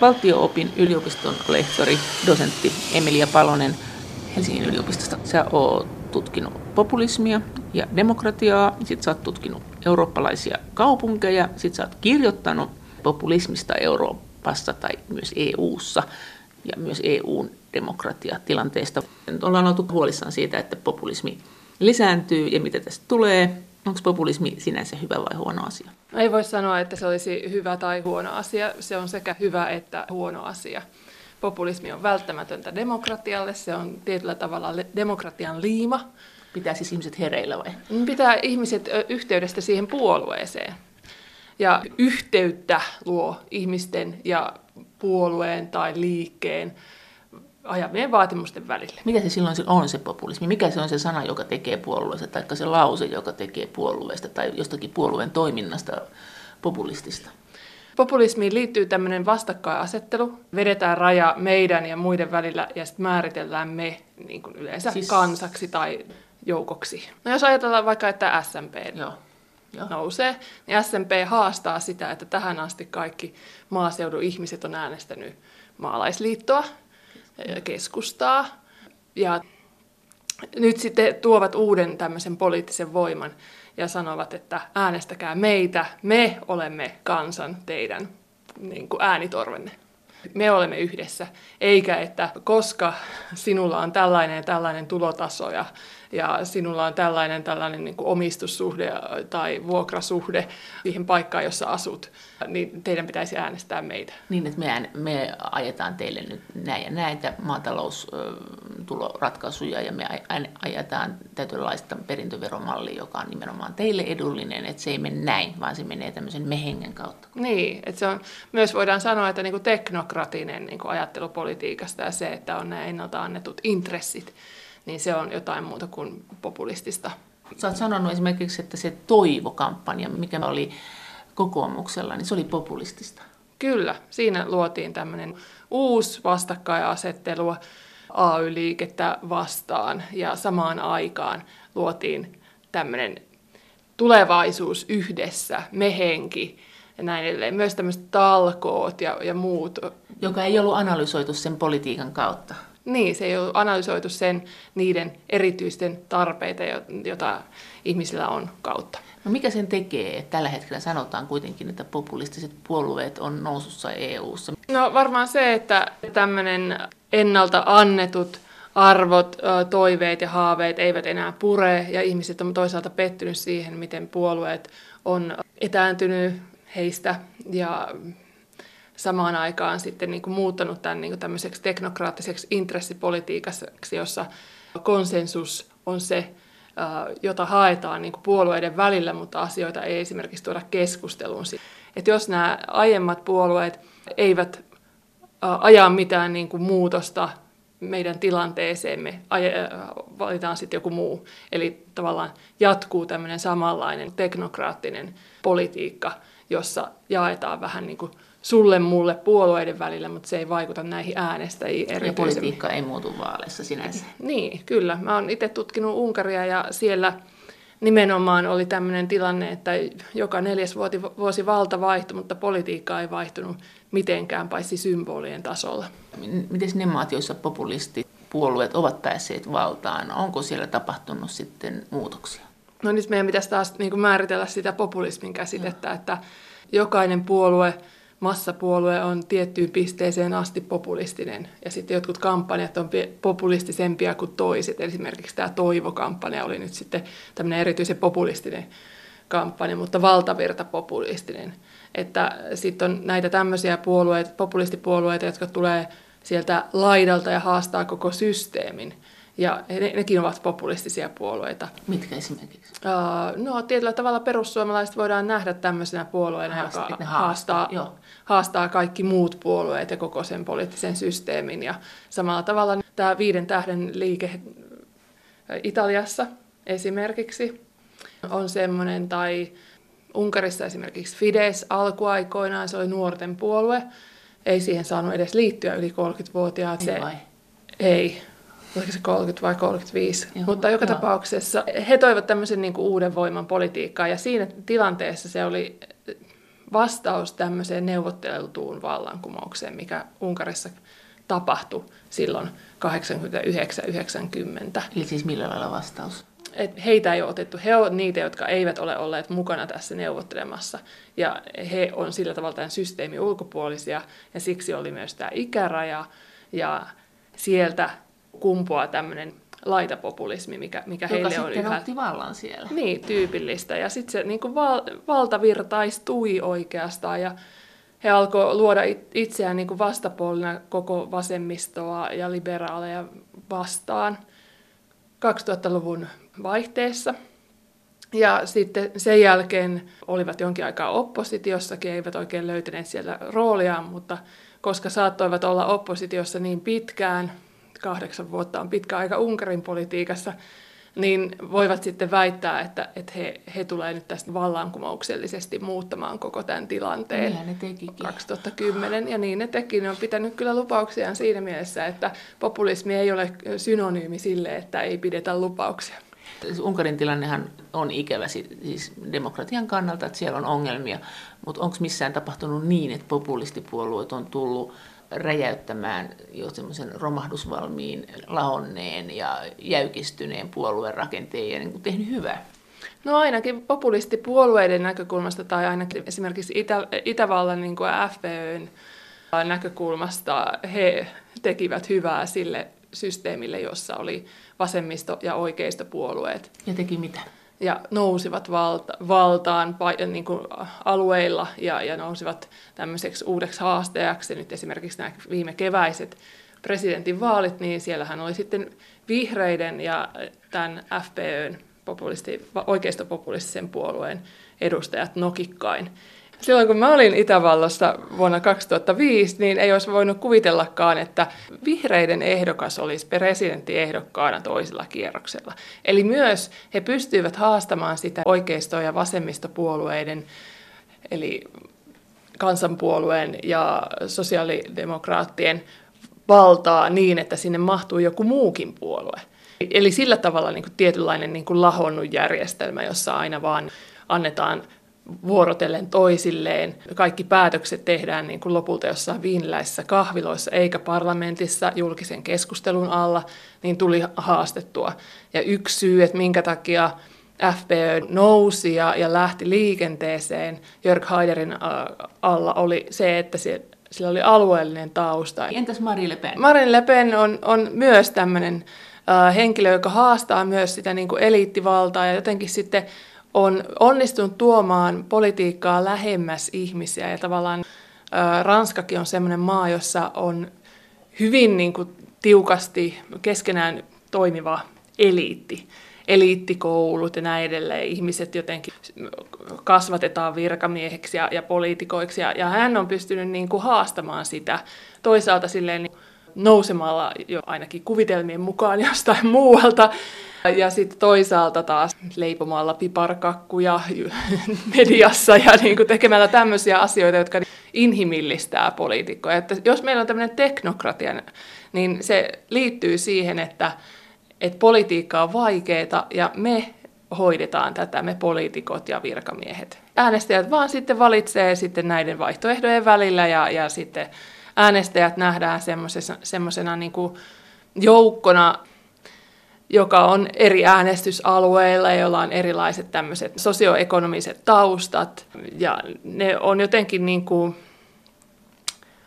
valtio-opin yliopiston lehtori, dosentti Emilia Palonen Helsingin yliopistosta. Sä oot tutkinut populismia ja demokratiaa, sit sä oot tutkinut eurooppalaisia kaupunkeja, sit sä oot kirjoittanut populismista Euroopassa tai myös EU:ssa ja myös EUn demokratiatilanteesta. Nyt ollaan oltu huolissaan siitä, että populismi lisääntyy ja mitä tästä tulee. Onko populismi sinänsä hyvä vai huono asia? Ei voi sanoa, että se olisi hyvä tai huono asia. Se on sekä hyvä että huono asia. Populismi on välttämätöntä demokratialle, se on tietyllä tavalla demokratian liima. Pitää siis ihmiset hereillä vai? Pitää ihmiset yhteydestä siihen puolueeseen. Ja yhteyttä luo ihmisten ja puolueen tai liikkeen ajavien vaatimusten välille. Mikä se silloin on se populismi? Mikä se on se sana, joka tekee puolueesta, tai se lause, joka tekee puolueesta, tai jostakin puolueen toiminnasta populistista? Populismiin liittyy tämmöinen vastakkainasettelu. Vedetään raja meidän ja muiden välillä ja sitten määritellään me niin kuin yleensä siis... kansaksi tai joukoksi. No jos ajatellaan vaikka, että SMP Joo. Joo. nousee, niin SMP haastaa sitä, että tähän asti kaikki maaseudun ihmiset on äänestänyt maalaisliittoa, keskustaa. Ja nyt sitten tuovat uuden tämmöisen poliittisen voiman ja sanovat, että äänestäkää meitä, me olemme kansan teidän niin kuin äänitorvenne. Me olemme yhdessä, eikä että koska sinulla on tällainen ja tällainen tulotaso ja ja sinulla on tällainen, tällainen niin kuin omistussuhde tai vuokrasuhde siihen paikkaan, jossa asut, niin teidän pitäisi äänestää meitä. Niin, että me, me ajetaan teille nyt näin ja näitä maataloustuloratkaisuja ja me ajetaan tietynlaista perintöveromallia, joka on nimenomaan teille edullinen, että se ei mene näin, vaan se menee tämmöisen mehengen kautta. Niin, että se on, myös voidaan sanoa, että niin kuin teknokratinen niin kuin ajattelu politiikasta ja se, että on nämä ennalta annetut intressit, niin se on jotain muuta kuin populistista. Sä oot sanonut esimerkiksi, että se toivokampanja, mikä oli kokoomuksella, niin se oli populistista. Kyllä, siinä luotiin tämmöinen uusi vastakkainasettelu AY-liikettä vastaan ja samaan aikaan luotiin tämmöinen tulevaisuus yhdessä, mehenki ja näin edelleen. Myös tämmöiset talkoot ja, ja muut. Joka ei ollut analysoitu sen politiikan kautta. Niin, se ei ole analysoitu sen niiden erityisten tarpeita, joita ihmisillä on kautta. No mikä sen tekee, että tällä hetkellä sanotaan kuitenkin, että populistiset puolueet on nousussa EU-ssa? No varmaan se, että tämmöinen ennalta annetut arvot, toiveet ja haaveet eivät enää pure ja ihmiset on toisaalta pettynyt siihen, miten puolueet on etääntynyt heistä ja samaan aikaan sitten niin kuin muuttanut tämän niin kuin tämmöiseksi teknokraattiseksi intressipolitiikaksi, jossa konsensus on se, jota haetaan niin kuin puolueiden välillä, mutta asioita ei esimerkiksi tuoda keskusteluun. Et jos nämä aiemmat puolueet eivät ajaa mitään niin kuin muutosta meidän tilanteeseemme, valitaan sitten joku muu. Eli tavallaan jatkuu tämmöinen samanlainen teknokraattinen politiikka, jossa jaetaan vähän niin kuin sulle mulle puolueiden välillä, mutta se ei vaikuta näihin äänestäjiin Ja politiikka ei muutu vaaleissa sinänsä. Niin, kyllä. Mä oon itse tutkinut Unkaria ja siellä nimenomaan oli tämmöinen tilanne, että joka neljäs vuosi, vuosi valta vaihtui, mutta politiikka ei vaihtunut mitenkään, paitsi symbolien tasolla. Miten ne maat, joissa populistipuolueet ovat päässeet valtaan, onko siellä tapahtunut sitten muutoksia? No nyt meidän pitäisi taas niin kuin määritellä sitä populismin käsitettä, no. että jokainen puolue – massapuolue on tiettyyn pisteeseen asti populistinen. Ja sitten jotkut kampanjat on populistisempia kuin toiset. Esimerkiksi tämä Toivo-kampanja oli nyt sitten tämmöinen erityisen populistinen kampanja, mutta valtavirta populistinen. Että sitten on näitä tämmöisiä puolueita, populistipuolueita, jotka tulee sieltä laidalta ja haastaa koko systeemin. Ja ne, nekin ovat populistisia puolueita. Mitkä esimerkiksi? Uh, no tietyllä tavalla perussuomalaiset voidaan nähdä tämmöisenä puolueena, Haast, joka haastaa, haastaa, haastaa kaikki muut puolueet ja koko sen poliittisen systeemin. Ja samalla tavalla tämä viiden tähden liike Italiassa esimerkiksi on semmoinen, tai Unkarissa esimerkiksi Fides alkuaikoinaan, se oli nuorten puolue. Ei siihen saanut edes liittyä yli 30-vuotiaat. Se, vai? Ei, oliko se 30 vai 35. Joo, Mutta joka joo. tapauksessa he toivat tämmöisen niin kuin uuden voiman politiikkaa ja siinä tilanteessa se oli vastaus tämmöiseen neuvotteltuun vallankumoukseen, mikä Unkarissa tapahtui silloin 89-90. Eli siis millä lailla vastaus? Et heitä ei ole otettu. He ovat niitä, jotka eivät ole olleet mukana tässä neuvottelemassa. Ja he on sillä tavalla tämän systeemin ulkopuolisia. Ja siksi oli myös tämä ikäraja. Ja sieltä kumpuaa tämmöinen laitapopulismi, mikä, mikä Joka heille on yhä... yhä vallan siellä. niin, tyypillistä. Ja sitten se niin kuin val, valtavirtaistui oikeastaan ja he alkoivat luoda itseään niin kuin vastapuolina koko vasemmistoa ja liberaaleja vastaan 2000-luvun vaihteessa. Ja sitten sen jälkeen olivat jonkin aikaa oppositiossakin, eivät oikein löytäneet siellä rooliaan, mutta koska saattoivat olla oppositiossa niin pitkään, kahdeksan vuotta on pitkä aika Unkarin politiikassa, niin voivat sitten väittää, että, että he, he tulevat nyt tästä vallankumouksellisesti muuttamaan koko tämän tilanteen. Niinhän ne tekikin. 2010, ja niin ne teki. Ne on pitänyt kyllä lupauksiaan siinä mielessä, että populismi ei ole synonyymi sille, että ei pidetä lupauksia. Unkarin tilannehan on ikävä siis demokratian kannalta, että siellä on ongelmia, mutta onko missään tapahtunut niin, että populistipuolueet on tullut räjäyttämään jo semmoisen romahdusvalmiin, lahonneen ja jäykistyneen puolueen rakenteen ja niin kuin tehnyt hyvää? No ainakin populistipuolueiden näkökulmasta tai ainakin esimerkiksi Itä, Itävallan niin kuin FPÖn näkökulmasta he tekivät hyvää sille systeemille, jossa oli vasemmisto- ja oikeistopuolueet. Ja teki mitä? Ja nousivat valta, valtaan niin kuin alueilla ja, ja nousivat tämmöiseksi uudeksi haasteeksi. Nyt esimerkiksi nämä viime keväiset presidentinvaalit, niin siellähän oli sitten vihreiden ja tämän FPÖn populisti, oikeistopopulistisen puolueen edustajat nokikkain silloin kun mä olin Itävallassa vuonna 2005, niin ei olisi voinut kuvitellakaan, että vihreiden ehdokas olisi presidenttiehdokkaana toisella kierroksella. Eli myös he pystyivät haastamaan sitä oikeisto- ja vasemmistopuolueiden, eli kansanpuolueen ja sosiaalidemokraattien valtaa niin, että sinne mahtuu joku muukin puolue. Eli sillä tavalla niin kuin tietynlainen niin kuin lahonnut järjestelmä, jossa aina vaan annetaan vuorotellen toisilleen. Kaikki päätökset tehdään niin kuin lopulta jossain viiniläisissä kahviloissa eikä parlamentissa julkisen keskustelun alla, niin tuli haastettua. Ja yksi syy, että minkä takia FPÖ nousi ja, ja lähti liikenteeseen Jörg Haiderin alla oli se, että se, sillä oli alueellinen tausta. Entäs Marie Le Pen? Marine Le Pen on, on myös tämmöinen henkilö, joka haastaa myös sitä niin kuin eliittivaltaa ja jotenkin sitten on onnistunut tuomaan politiikkaa lähemmäs ihmisiä. Ja tavallaan Ranskakin on sellainen maa, jossa on hyvin niin kuin, tiukasti keskenään toimiva eliitti, eliittikoulut ja näin edelleen. Ihmiset jotenkin kasvatetaan virkamieheksi ja, ja poliitikoiksi. Ja, ja hän on pystynyt niin kuin, haastamaan sitä. Toisaalta silleen niin, nousemalla jo ainakin kuvitelmien mukaan jostain muualta ja sitten toisaalta taas leipomalla piparkakkuja mediassa ja niin kuin tekemällä tämmöisiä asioita, jotka inhimillistää poliitikkoja. Että jos meillä on tämmöinen teknokratia, niin se liittyy siihen, että, että politiikka on vaikeaa ja me hoidetaan tätä, me poliitikot ja virkamiehet. Äänestäjät vaan sitten valitsee sitten näiden vaihtoehdojen välillä ja, ja sitten äänestäjät nähdään semmoisena niin joukkona, joka on eri äänestysalueilla, joilla on erilaiset tämmöiset sosioekonomiset taustat. Ja ne on jotenkin niin kuin...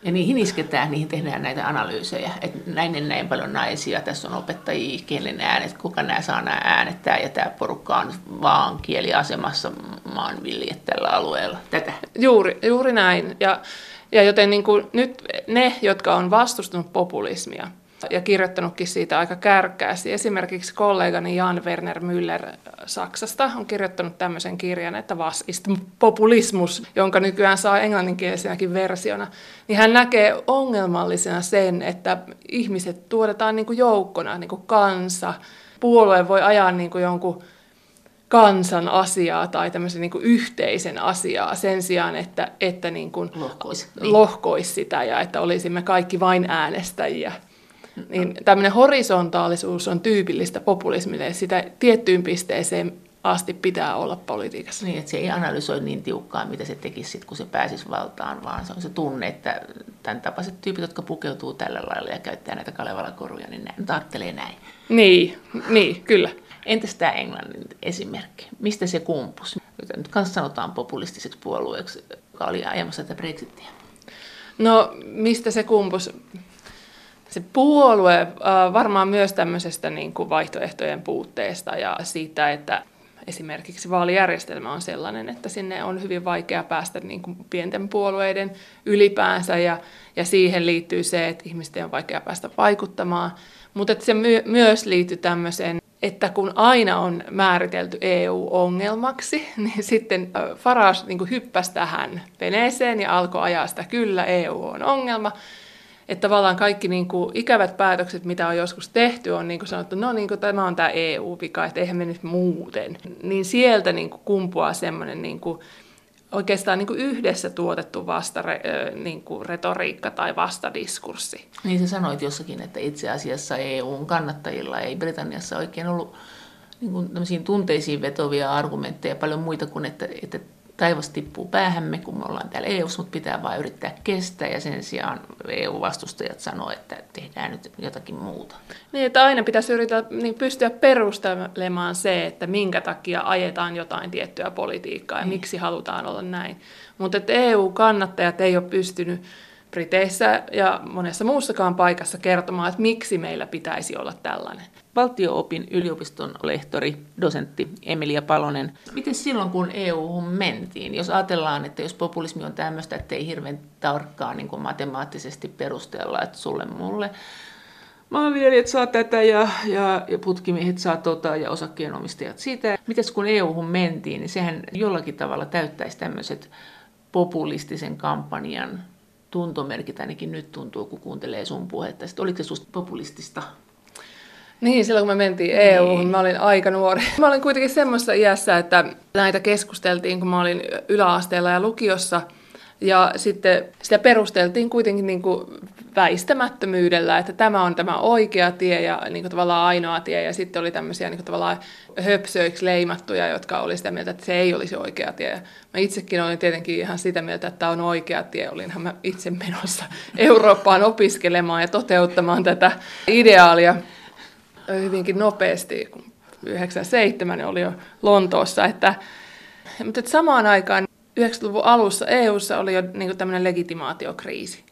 Ja niihin isketään, niihin tehdään näitä analyysejä, että näin näin paljon naisia, tässä on opettajia, kielen äänet, kuka nämä saa nämä äänettää, ja tämä porukka on vaan kieliasemassa maanviljat tällä alueella. Tätä. Juuri, juuri näin. Ja, ja joten niin kuin nyt ne, jotka on vastustanut populismia, ja kirjoittanutkin siitä aika kärkkäästi. Esimerkiksi kollegani Jan Werner Müller Saksasta on kirjoittanut tämmöisen kirjan, että Was ist populismus, jonka nykyään saa englanninkielisenäkin versiona. Niin hän näkee ongelmallisena sen, että ihmiset tuotetaan niin kuin joukkona, niin kuin kansa. Puolue voi ajaa niin kuin jonkun kansan asiaa tai tämmöisen niin kuin yhteisen asiaa sen sijaan, että, että niin kuin lohkoisi. Lohkoisi sitä ja että olisimme kaikki vain äänestäjiä. Niin tämmöinen horisontaalisuus on tyypillistä populismille. Sitä tiettyyn pisteeseen asti pitää olla politiikassa. Niin, että se ei analysoi niin tiukkaan, mitä se tekisi sit, kun se pääsisi valtaan, vaan se on se tunne, että tämän tapaiset tyypit, jotka pukeutuu tällä lailla ja käyttää näitä Kalevala-koruja, niin ne ajattelee näin. Niin, niin, kyllä. Entäs tämä Englannin esimerkki? Mistä se kumpus? Nyt kanssa sanotaan populistiseksi puolueeksi, joka oli ajamassa tätä Brexitia. No, mistä se kumpus? Se puolue äh, varmaan myös tämmöisestä niin kuin vaihtoehtojen puutteesta ja siitä, että esimerkiksi vaalijärjestelmä on sellainen, että sinne on hyvin vaikea päästä niin kuin pienten puolueiden ylipäänsä ja, ja siihen liittyy se, että ihmisten on vaikea päästä vaikuttamaan. Mutta se my- myös liittyy tämmöiseen, että kun aina on määritelty EU-ongelmaksi, niin sitten Farage niin hyppäsi tähän veneeseen ja alkoi ajaa sitä, kyllä EU on ongelma. Että tavallaan kaikki niin kuin, ikävät päätökset, mitä on joskus tehty, on niin kuin sanottu, no niin kuin, tämä on tämä EU-vika, että eihän me nyt muuten. Niin sieltä niin kuin, kumpuaa semmoinen niin kuin, oikeastaan niin kuin yhdessä tuotettu vasta niin kuin retoriikka tai vastadiskurssi. Niin sä sanoit jossakin, että itse asiassa EUn kannattajilla ei Britanniassa oikein ollut niin kuin tunteisiin vetovia argumentteja, paljon muita kuin, että, että taivas tippuu päähämme, kun me ollaan täällä EU, mutta pitää vain yrittää kestää ja sen sijaan EU-vastustajat sanoo, että tehdään nyt jotakin muuta. Niin, että aina pitäisi yrittää niin pystyä perustelemaan se, että minkä takia ajetaan jotain tiettyä politiikkaa ja niin. miksi halutaan olla näin. Mutta että EU-kannattajat ei ole pystynyt Briteissä ja monessa muussakaan paikassa kertomaan, että miksi meillä pitäisi olla tällainen. Valtio-opin yliopiston lehtori, dosentti Emilia Palonen. Miten silloin, kun EU-hun mentiin, jos ajatellaan, että jos populismi on tämmöistä, että ei hirveän tarkkaan niin matemaattisesti perustella, että sulle mulle, maanviljelijät saa tätä ja, ja, ja putkimiehet saa tota ja osakkeenomistajat sitä. Mites kun EU-hun mentiin, niin sehän jollakin tavalla täyttäisi tämmöiset populistisen kampanjan tuntomerkit ainakin nyt tuntuu, kun kuuntelee sun puhetta. Sitten oliko se susta populistista? Niin, silloin kun me mentiin EU, niin. mä olin aika nuori. Mä olin kuitenkin semmoisessa iässä, että näitä keskusteltiin, kun mä olin yläasteella ja lukiossa. Ja sitten sitä perusteltiin kuitenkin niin kuin väistämättömyydellä, että tämä on tämä oikea tie ja niin kuin tavallaan ainoa tie. Ja sitten oli tämmöisiä niin kuin tavallaan höpsöiksi leimattuja, jotka oli sitä mieltä, että se ei olisi oikea tie. Ja mä itsekin olin tietenkin ihan sitä mieltä, että tämä on oikea tie. Olinhan mä itse menossa Eurooppaan opiskelemaan ja toteuttamaan tätä ideaalia hyvinkin nopeasti, kun 97 oli jo Lontoossa. Että, mutta että samaan aikaan 90-luvun alussa EU:ssa oli jo niin tämmöinen legitimaatiokriisi.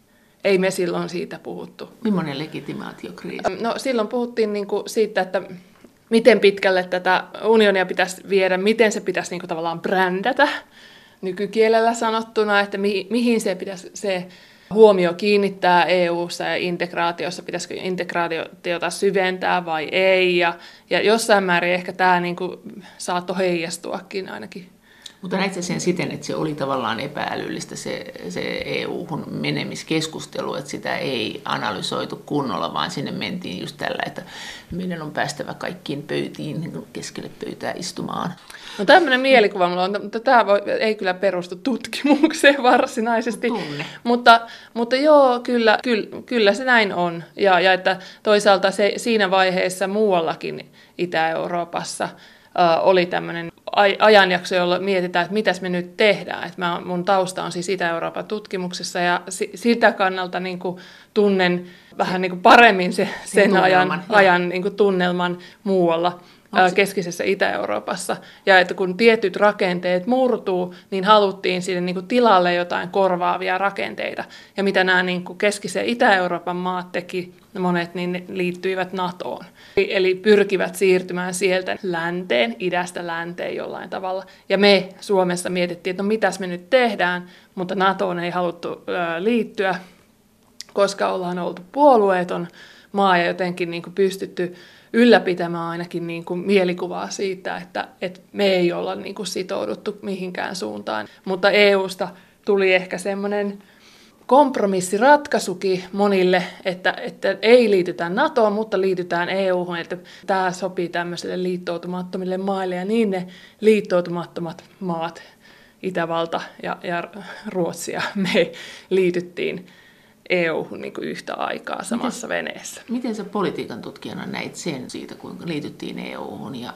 Ei me silloin siitä puhuttu. Millainen legitimaatiokriisi? No silloin puhuttiin niin kuin siitä, että miten pitkälle tätä unionia pitäisi viedä, miten se pitäisi niin kuin tavallaan brändätä nykykielellä sanottuna, että mi- mihin se pitäisi se huomio kiinnittää EU-ssa ja integraatiossa, pitäisikö integraatiota syventää vai ei. Ja, ja jossain määrin ehkä tämä niin kuin saattoi heijastuakin ainakin mutta näit sen siten, että se oli tavallaan epäälyllistä se, se EU-hun menemiskeskustelu, että sitä ei analysoitu kunnolla, vaan sinne mentiin just tällä, että meidän on päästävä kaikkiin pöytiin niin keskelle pöytää istumaan. No tämmöinen mielikuva mulla on, mutta tämä voi, ei kyllä perustu tutkimukseen varsinaisesti. Tunne. Mutta, mutta joo, kyllä, kyllä, kyllä se näin on. Ja, ja että toisaalta se, siinä vaiheessa muuallakin Itä-Euroopassa oli tämmöinen ajanjakso, jolla mietitään, että mitäs me nyt tehdään. Että mä, mun tausta on siis Itä-Euroopan tutkimuksessa ja si, sitä kannalta niin kuin tunnen vähän niin kuin paremmin se, sen ajan, ajan niin kuin tunnelman muualla Onks... keskisessä Itä-Euroopassa. Ja että kun tietyt rakenteet murtuu, niin haluttiin sinne niin kuin tilalle jotain korvaavia rakenteita. Ja mitä nämä niin kuin keskisen Itä-Euroopan maat teki, monet niin liittyivät NATOon. Eli pyrkivät siirtymään sieltä länteen, idästä länteen jollain tavalla. Ja me Suomessa mietittiin, että no mitäs me nyt tehdään, mutta NATOon ei haluttu liittyä, koska ollaan oltu puolueeton maa ja jotenkin niin kuin pystytty ylläpitämään ainakin niin kuin mielikuvaa siitä, että, että me ei olla niin kuin sitouduttu mihinkään suuntaan. Mutta EUsta tuli ehkä semmoinen kompromissiratkaisukin monille, että, että ei liitytä NATOon, mutta liitytään EU-hun, että tämä sopii tämmöisille liittoutumattomille maille ja niin ne liittoutumattomat maat, Itävalta ja, ja Ruotsi ja me liityttiin EU-hun niin kuin yhtä aikaa samassa miten, veneessä. Miten sä politiikan tutkijana näit sen siitä, kuinka liityttiin EU-hun ja,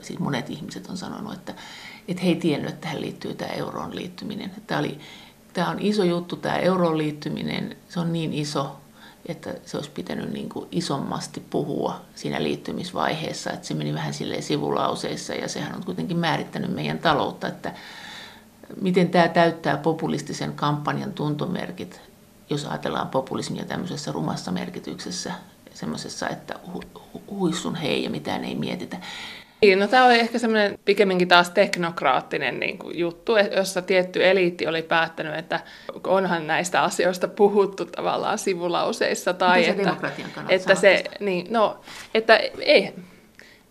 Siis monet ihmiset on sanonut, että, että he ei tiennyt, että tähän liittyy tämä euroon liittyminen. Tämä, oli, tämä on iso juttu, tämä euroon liittyminen, se on niin iso, että se olisi pitänyt niin kuin isommasti puhua siinä liittymisvaiheessa, että se meni vähän silleen sivulauseissa ja sehän on kuitenkin määrittänyt meidän taloutta, että miten tämä täyttää populistisen kampanjan tuntomerkit, jos ajatellaan populismia tämmöisessä rumassa merkityksessä, semmoisessa, että hu, hu, huissun hei ja mitään ei mietitä. Niin, no tämä oli ehkä semmoinen pikemminkin taas teknokraattinen niin kuin juttu, jossa tietty eliitti oli päättänyt, että onhan näistä asioista puhuttu tavallaan sivulauseissa. Tai Miten että, demokratian kannalta että, se, niin, no, että ei,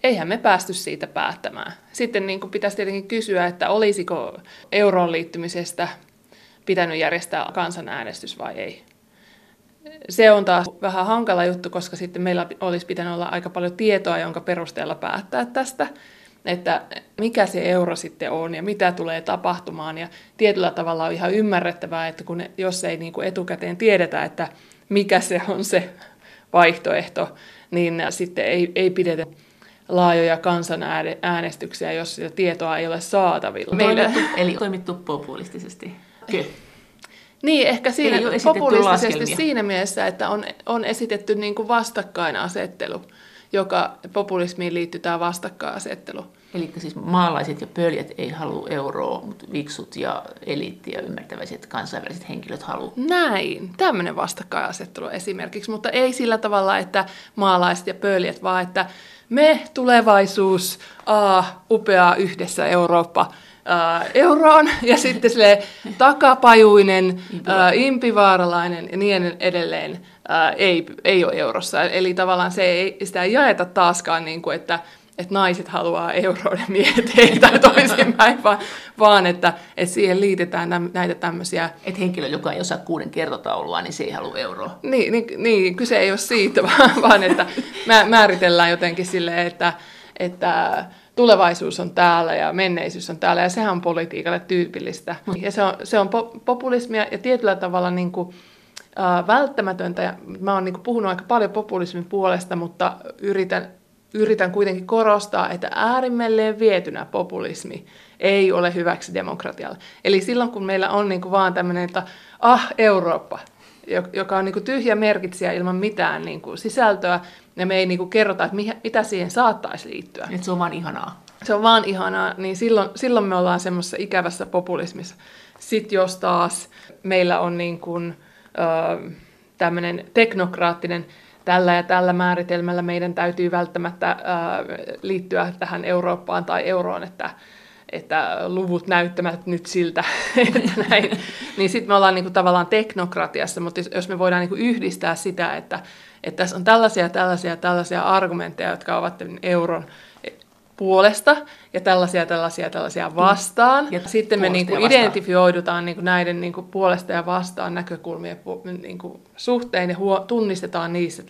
eihän me päästy siitä päättämään. Sitten niin kuin pitäisi tietenkin kysyä, että olisiko euroon liittymisestä pitänyt järjestää kansanäänestys vai ei. Se on taas vähän hankala juttu, koska sitten meillä olisi pitänyt olla aika paljon tietoa, jonka perusteella päättää tästä, että mikä se euro sitten on ja mitä tulee tapahtumaan. Ja tietyllä tavalla on ihan ymmärrettävää, että kun, jos ei niin kuin etukäteen tiedetä, että mikä se on se vaihtoehto, niin sitten ei, ei pidetä laajoja kansanäänestyksiä, jos sitä tietoa ei ole saatavilla. Meillä... Eli toimittu populistisesti. Kyllä. Niin, ehkä siinä populistisesti siinä mielessä, että on, on esitetty niin kuin vastakkainasettelu, joka populismiin liittyy tämä vastakkainasettelu. Eli siis maalaiset ja pöljät ei halua euroa, mutta viksut ja eliitti ja ymmärtäväiset kansainväliset henkilöt haluaa. Näin, tämmöinen vastakkainasettelu esimerkiksi, mutta ei sillä tavalla, että maalaiset ja pöljät, vaan että me tulevaisuus, a, upeaa yhdessä Eurooppa, äh, euroon ja sitten sille takapajuinen, äh, impivaaralainen ja niin edelleen äh, ei, ei ole eurossa. Eli tavallaan se ei, sitä ei jaeta taaskaan, niin kuin, että, että naiset haluaa euroon ja miehet ei tai toisinpäin, vaan, vaan että, että siihen liitetään näitä tämmöisiä... Että henkilö, joka ei osaa kuuden kertotaulua, niin se ei halua euroa. Niin, niin, niin kyse ei ole siitä, vaan, vaan että määritellään jotenkin silleen, että, että tulevaisuus on täällä ja menneisyys on täällä, ja sehän on politiikalle tyypillistä. Ja se on, se on populismia ja tietyllä tavalla niin kuin, äh, välttämätöntä, ja mä oon niin kuin, puhunut aika paljon populismin puolesta, mutta yritän, yritän kuitenkin korostaa, että äärimmelleen vietynä populismi ei ole hyväksi demokratialle. Eli silloin, kun meillä on niin kuin, vaan tämmöinen, että ah, Eurooppa, joka on niin kuin tyhjä merkitsijä ilman mitään niin kuin sisältöä, ja me ei niin kuin kerrota, että mitä siihen saattaisi liittyä. Että se on vaan ihanaa. Se on vaan ihanaa, niin silloin, silloin me ollaan semmoisessa ikävässä populismissa. Sitten jos taas meillä on niin kuin, ö, tämmöinen teknokraattinen tällä ja tällä määritelmällä meidän täytyy välttämättä ö, liittyä tähän Eurooppaan tai euroon, että että luvut näyttävät nyt siltä, että näin. niin sitten me ollaan niinku tavallaan teknokratiassa, mutta jos me voidaan niinku yhdistää sitä, että, että tässä on tällaisia, tällaisia, tällaisia argumentteja, jotka ovat euron puolesta ja tällaisia, tällaisia, tällaisia vastaan. Ja sitten me niin kuin identifioidutaan niin kuin näiden niin kuin puolesta ja vastaan näkökulmien niin kuin suhteen ja huo, tunnistetaan niissä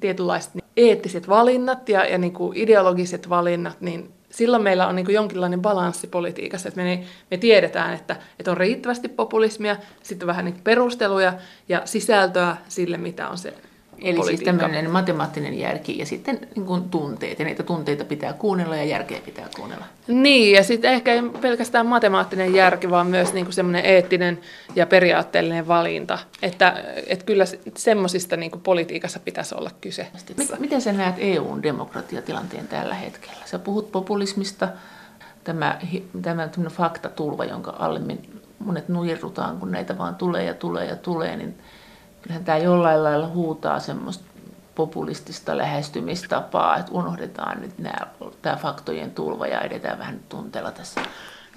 tietynlaiset eettiset valinnat ja, ja niin kuin ideologiset valinnat, niin silloin meillä on niin kuin jonkinlainen balanssi politiikassa, että me, me tiedetään, että, että on riittävästi populismia, sitten vähän niin perusteluja ja sisältöä sille, mitä on se Eli siis politiikka. siis tämmöinen matemaattinen järki ja sitten niin kuin tunteet, ja niitä tunteita pitää kuunnella ja järkeä pitää kuunnella. Niin, ja sitten ehkä ei pelkästään matemaattinen järki, vaan myös niin kuin semmoinen eettinen ja periaatteellinen valinta. Että, että kyllä semmoisista niin kuin politiikassa pitäisi olla kyse. Miten sä näet EUn demokratiatilanteen tällä hetkellä? Sä puhut populismista, tämä, tämä faktatulva, jonka alle monet nujerrutaan, kun näitä vaan tulee ja tulee ja tulee, niin kyllähän tämä jollain lailla huutaa semmoista populistista lähestymistapaa, että unohdetaan nyt nämä, tämä faktojen tulva ja edetään vähän tunteella tässä.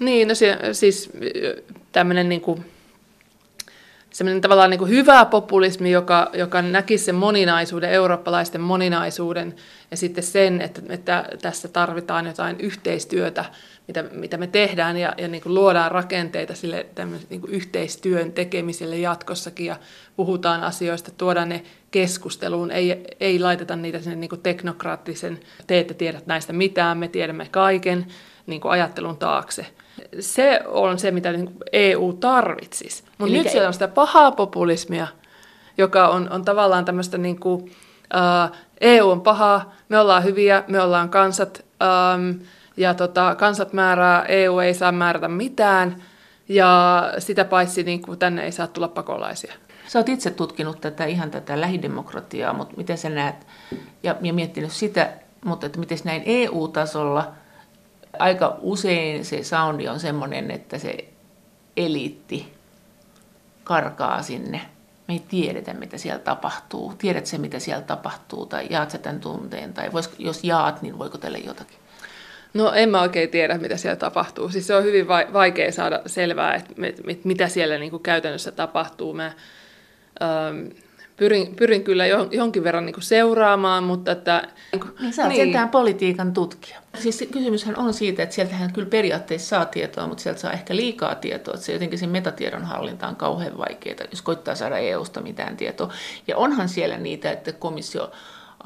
Niin, no se, siis tämmöinen niin kuin, semmoinen tavallaan niin kuin hyvä populismi, joka, joka näki sen moninaisuuden, eurooppalaisten moninaisuuden ja sitten sen, että, että tässä tarvitaan jotain yhteistyötä mitä, mitä me tehdään ja, ja niin kuin luodaan rakenteita sille niin kuin yhteistyön tekemiselle jatkossakin ja puhutaan asioista, tuodaan ne keskusteluun, ei, ei laiteta niitä sinne niin kuin teknokraattisen, te ette tiedä näistä mitään, me tiedämme kaiken niin kuin ajattelun taakse. Se on se, mitä niin kuin EU tarvitsisi. Mutta nyt siellä on sitä pahaa populismia, joka on, on tavallaan tämmöistä, niin kuin, uh, EU on pahaa, me ollaan hyviä, me ollaan kansat, ähm, ja tota, kansat määrää, EU ei saa määrätä mitään, ja sitä paitsi niin kuin tänne ei saa tulla pakolaisia. Sä oot itse tutkinut tätä ihan tätä lähidemokratiaa, mutta miten sä näet, ja, ja miettinyt sitä, mutta että miten näin EU-tasolla, aika usein se soundi on semmoinen, että se eliitti karkaa sinne. Me ei tiedetä, mitä siellä tapahtuu. Tiedät se, mitä siellä tapahtuu, tai jaat sä tämän tunteen, tai vois, jos jaat, niin voiko teille jotakin? No en mä oikein tiedä, mitä siellä tapahtuu. Siis se on hyvin vaikea saada selvää, että mitä siellä niin kuin käytännössä tapahtuu. Mä ähm, pyrin, pyrin kyllä jonkin verran niin kuin seuraamaan, mutta että... Niin, niin sä oot niin. sentään politiikan tutkija. Siis kysymyshän on siitä, että sieltähän kyllä periaatteessa saa tietoa, mutta sieltä saa ehkä liikaa tietoa. Että se jotenkin se metatiedon hallinta on kauhean vaikeaa, jos koittaa saada EU-sta mitään tietoa. Ja onhan siellä niitä, että komissio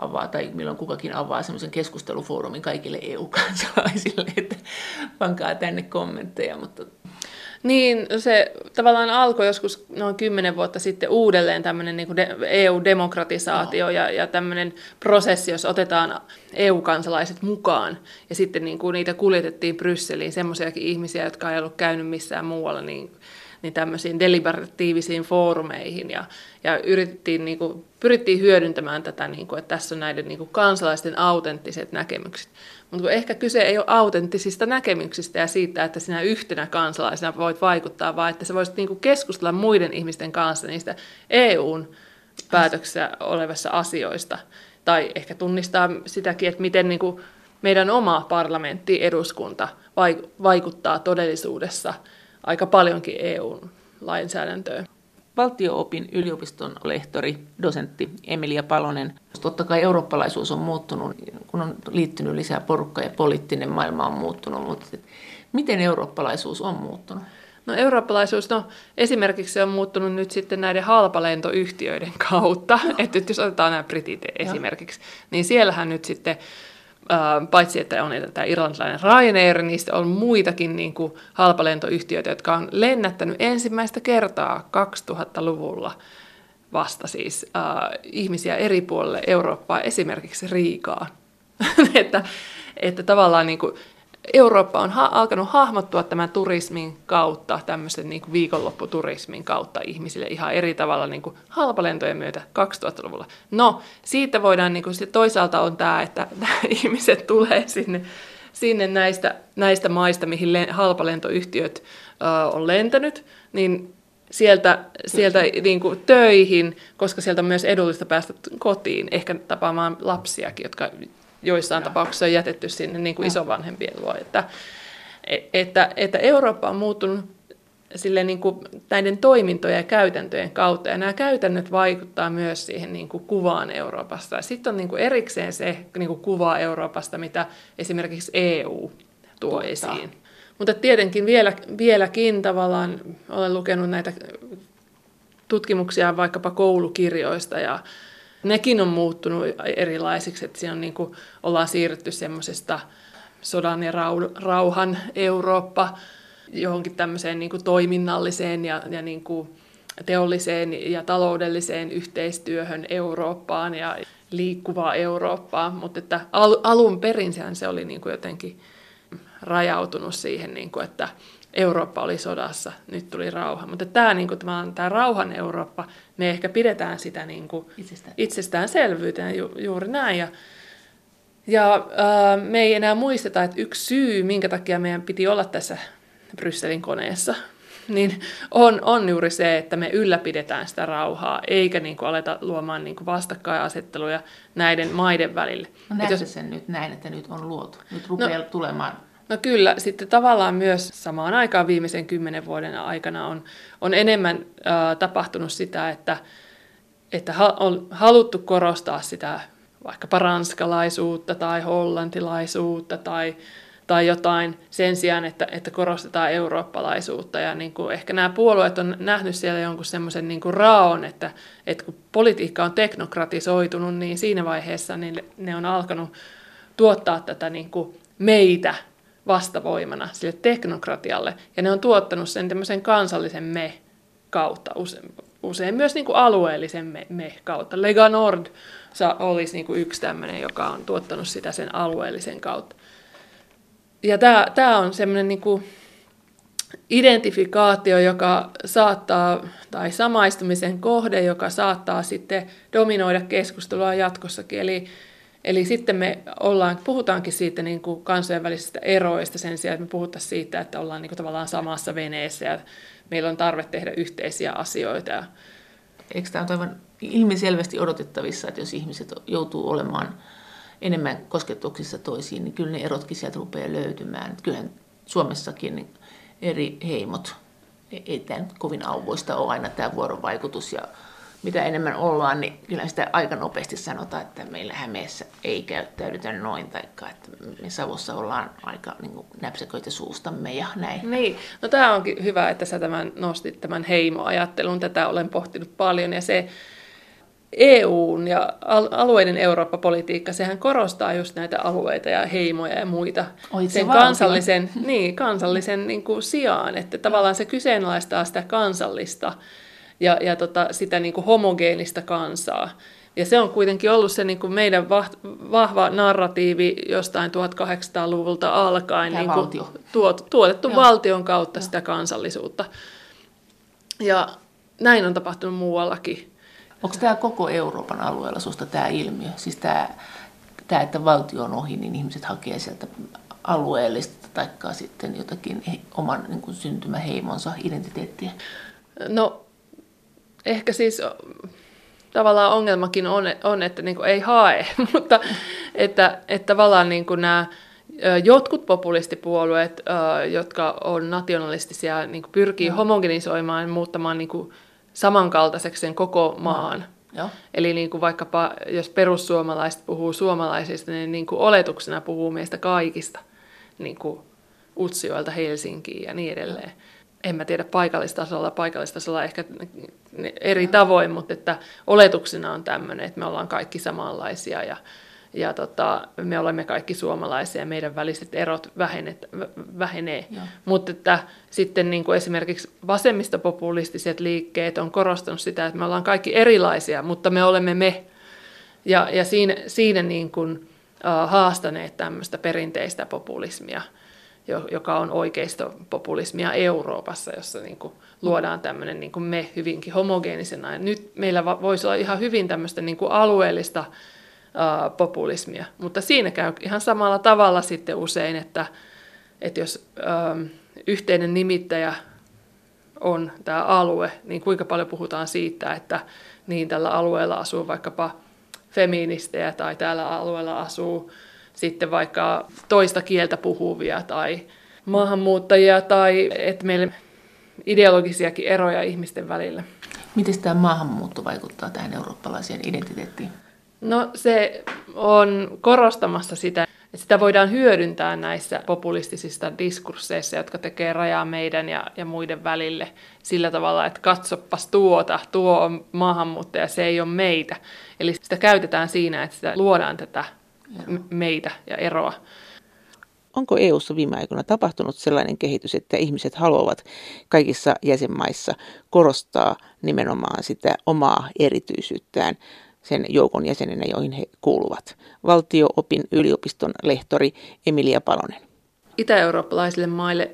avaa tai milloin kukakin avaa semmoisen keskustelufoorumin kaikille EU-kansalaisille, että pankaa tänne kommentteja, mutta niin, se tavallaan alkoi joskus noin kymmenen vuotta sitten uudelleen tämmöinen niin EU-demokratisaatio no. ja, ja tämmöinen prosessi, jos otetaan EU-kansalaiset mukaan ja sitten niin kuin niitä kuljetettiin Brysseliin, semmoisiakin ihmisiä, jotka ei ollut käynyt missään muualla, niin niin tämmöisiin deliberatiivisiin foorumeihin ja, ja yritettiin, niin kuin, pyrittiin hyödyntämään tätä, niin kuin, että tässä on näiden niin kuin, kansalaisten autenttiset näkemykset. Mutta ehkä kyse ei ole autenttisista näkemyksistä ja siitä, että sinä yhtenä kansalaisena voit vaikuttaa, vaan että sä voisit niin kuin, keskustella muiden ihmisten kanssa niistä EUn päätöksissä olevissa asioista. Tai ehkä tunnistaa sitäkin, että miten niin kuin, meidän oma parlamentti, eduskunta vaikuttaa todellisuudessa – aika paljonkin EU-lainsäädäntöön. Valtio-opin yliopiston lehtori, dosentti Emilia Palonen. Totta kai eurooppalaisuus on muuttunut, kun on liittynyt lisää porukkaa ja poliittinen maailma on muuttunut, mutta miten eurooppalaisuus on muuttunut? No eurooppalaisuus, no esimerkiksi se on muuttunut nyt sitten näiden halpalentoyhtiöiden kautta, että jos otetaan nämä britit esimerkiksi, niin siellähän nyt sitten paitsi että on tämä irlantilainen Ryanair, niin on muitakin niin kuin halpalentoyhtiöitä, jotka on lennättänyt ensimmäistä kertaa 2000-luvulla vasta siis äh, ihmisiä eri puolille Eurooppaa, esimerkiksi Riikaa. että, että tavallaan niin kuin, Eurooppa on ha- alkanut hahmottua tämän turismin kautta, tämmöisen niin kuin viikonlopputurismin kautta ihmisille ihan eri tavalla niin kuin halpalentojen myötä 2000-luvulla. No, siitä voidaan, niin kuin, toisaalta on tämä, että ihmiset tulee sinne, sinne näistä, näistä maista, mihin le- halpalentoyhtiöt ö, on lentänyt, niin sieltä, sieltä niin kuin, töihin, koska sieltä on myös edullista päästä kotiin, ehkä tapaamaan lapsiakin, jotka joissain tapauksissa on jätetty sinne niin kuin isovanhempien luo. Että, että, että Eurooppa on muuttunut sille niin kuin näiden toimintojen ja käytäntöjen kautta. Ja nämä käytännöt vaikuttaa myös siihen niin kuin kuvaan Euroopasta. Sitten on niin kuin erikseen se niin kuin kuva Euroopasta, mitä esimerkiksi EU tuo Totta. esiin. Mutta tietenkin vielä, vieläkin tavallaan olen lukenut näitä tutkimuksia vaikkapa koulukirjoista ja nekin on muuttunut erilaisiksi, että siinä on niin kuin, ollaan siirrytty semmoisesta sodan ja rauhan Eurooppa johonkin tämmöiseen niin kuin toiminnalliseen ja, ja niin kuin teolliseen ja taloudelliseen yhteistyöhön Eurooppaan ja liikkuvaa Eurooppaa, mutta että al, alun perin se oli niin kuin jotenkin rajautunut siihen, niin kuin, että Eurooppa oli sodassa, nyt tuli rauha. Mutta tämä, niin kuin, tämä, tämä rauhan Eurooppa, me ehkä pidetään sitä niin kuin Itsestään. itsestäänselvyytenä ju, juuri näin. Ja, ja ää, me ei enää muisteta, että yksi syy, minkä takia meidän piti olla tässä Brysselin koneessa, niin on, on juuri se, että me ylläpidetään sitä rauhaa, eikä niin kuin aleta luomaan niin kuin vastakkainasetteluja näiden maiden välille. No näetkö jos... sen nyt näin, että nyt on luotu? Nyt rupeaa no, tulemaan No kyllä, sitten tavallaan myös samaan aikaan viimeisen kymmenen vuoden aikana on, on enemmän äh, tapahtunut sitä, että, että on haluttu korostaa sitä vaikkapa ranskalaisuutta tai hollantilaisuutta tai, tai jotain sen sijaan, että, että korostetaan eurooppalaisuutta. Ja niin kuin ehkä nämä puolueet on nähnyt siellä jonkun semmoisen niin raon, että, että kun politiikka on teknokratisoitunut, niin siinä vaiheessa niin ne on alkanut tuottaa tätä niin kuin meitä vastavoimana sille teknokratialle. Ja ne on tuottanut sen tämmöisen kansallisen me kautta, usein, usein myös niin kuin alueellisen me, me kautta. Lega Nord olisi niin kuin yksi tämmöinen, joka on tuottanut sitä sen alueellisen kautta. ja tämä, tämä on semmoinen niin kuin identifikaatio, joka saattaa, tai samaistumisen kohde, joka saattaa sitten dominoida keskustelua jatkossakin. Eli, eli sitten me ollaan, puhutaankin siitä niin kuin kansainvälisistä eroista sen sijaan, että me puhutaan siitä, että ollaan niin kuin tavallaan samassa veneessä ja meillä on tarve tehdä yhteisiä asioita. Eikö tämä ole aivan ilmiselvästi odotettavissa, että jos ihmiset joutuu olemaan enemmän kosketuksissa toisiin, niin kyllä ne erotkin sieltä rupeaa löytymään. Kyllähän Suomessakin niin eri heimot, ei tämä kovin auvoista ole aina tämä vuorovaikutus ja mitä enemmän ollaan, niin kyllä sitä aika nopeasti sanotaan, että meillä Hämeessä ei käyttäydytä noin, tai että me Savossa ollaan aika niin kuin, näpsäköitä suustamme ja näin. Niin, no tämä onkin hyvä, että sä tämän nostit tämän heimoajattelun, tätä olen pohtinut paljon, ja se EUn ja alueiden Eurooppa-politiikka, sehän korostaa just näitä alueita ja heimoja ja muita Oi, sen kansallisen, niin, kansallisen niin kuin sijaan, että tavallaan se kyseenalaistaa sitä kansallista ja, ja tota, sitä niin kuin homogeenista kansaa. Ja se on kuitenkin ollut se niin kuin meidän vahva narratiivi jostain 1800-luvulta alkaen, niin kuin tuot, tuotettu Joo. valtion kautta Joo. sitä kansallisuutta. Ja näin on tapahtunut muuallakin. Onko tämä koko Euroopan alueella susta tämä ilmiö? Siis tämä, tämä, että valtio on ohi, niin ihmiset hakee sieltä alueellista tai sitten jotakin oman niin kuin syntymäheimonsa identiteettiä? No ehkä siis tavallaan ongelmakin on, on että niin kuin ei hae, mutta että, että tavallaan niin kuin nämä jotkut populistipuolueet, jotka on nationalistisia, niin kuin pyrkii no. homogenisoimaan, muuttamaan niin kuin samankaltaiseksi sen koko maan. No. Eli niin kuin vaikkapa, jos perussuomalaiset puhuu suomalaisista, niin, niin kuin oletuksena puhuu meistä kaikista, niin kuin Utsioilta Helsinkiin ja niin edelleen. En mä tiedä paikallistasolla, paikallistasolla ehkä eri tavoin, mutta että oletuksena on tämmöinen, että me ollaan kaikki samanlaisia ja, ja tota, me olemme kaikki suomalaisia ja meidän väliset erot vähenet, vähenee. Mutta että sitten niin kuin esimerkiksi vasemmistopopulistiset liikkeet on korostanut sitä, että me ollaan kaikki erilaisia, mutta me olemme me. Ja, ja siinä, siinä niin kuin, haastaneet tämmöistä perinteistä populismia joka on oikeistopopulismia Euroopassa, jossa niin kuin luodaan tämmöinen niin kuin me hyvinkin homogeenisena. Nyt meillä voisi olla ihan hyvin tämmöistä niin kuin alueellista uh, populismia, mutta siinä käy ihan samalla tavalla sitten usein, että, että jos uh, yhteinen nimittäjä on tämä alue, niin kuinka paljon puhutaan siitä, että niin tällä alueella asuu vaikkapa feministejä tai täällä alueella asuu sitten vaikka toista kieltä puhuvia tai maahanmuuttajia tai että meillä ideologisiakin eroja ihmisten välillä. Miten tämä maahanmuutto vaikuttaa tähän eurooppalaiseen identiteettiin? No se on korostamassa sitä, että sitä voidaan hyödyntää näissä populistisissa diskursseissa, jotka tekee rajaa meidän ja, ja muiden välille sillä tavalla, että katsopas tuota, tuo on maahanmuuttaja, se ei ole meitä. Eli sitä käytetään siinä, että sitä luodaan tätä meitä ja eroa. Onko EU:ssa viime aikoina tapahtunut sellainen kehitys, että ihmiset haluavat kaikissa jäsenmaissa korostaa nimenomaan sitä omaa erityisyyttään sen joukon jäsenenä, joihin he kuuluvat? Valtio-opin yliopiston lehtori Emilia Palonen. Itä-eurooppalaisille maille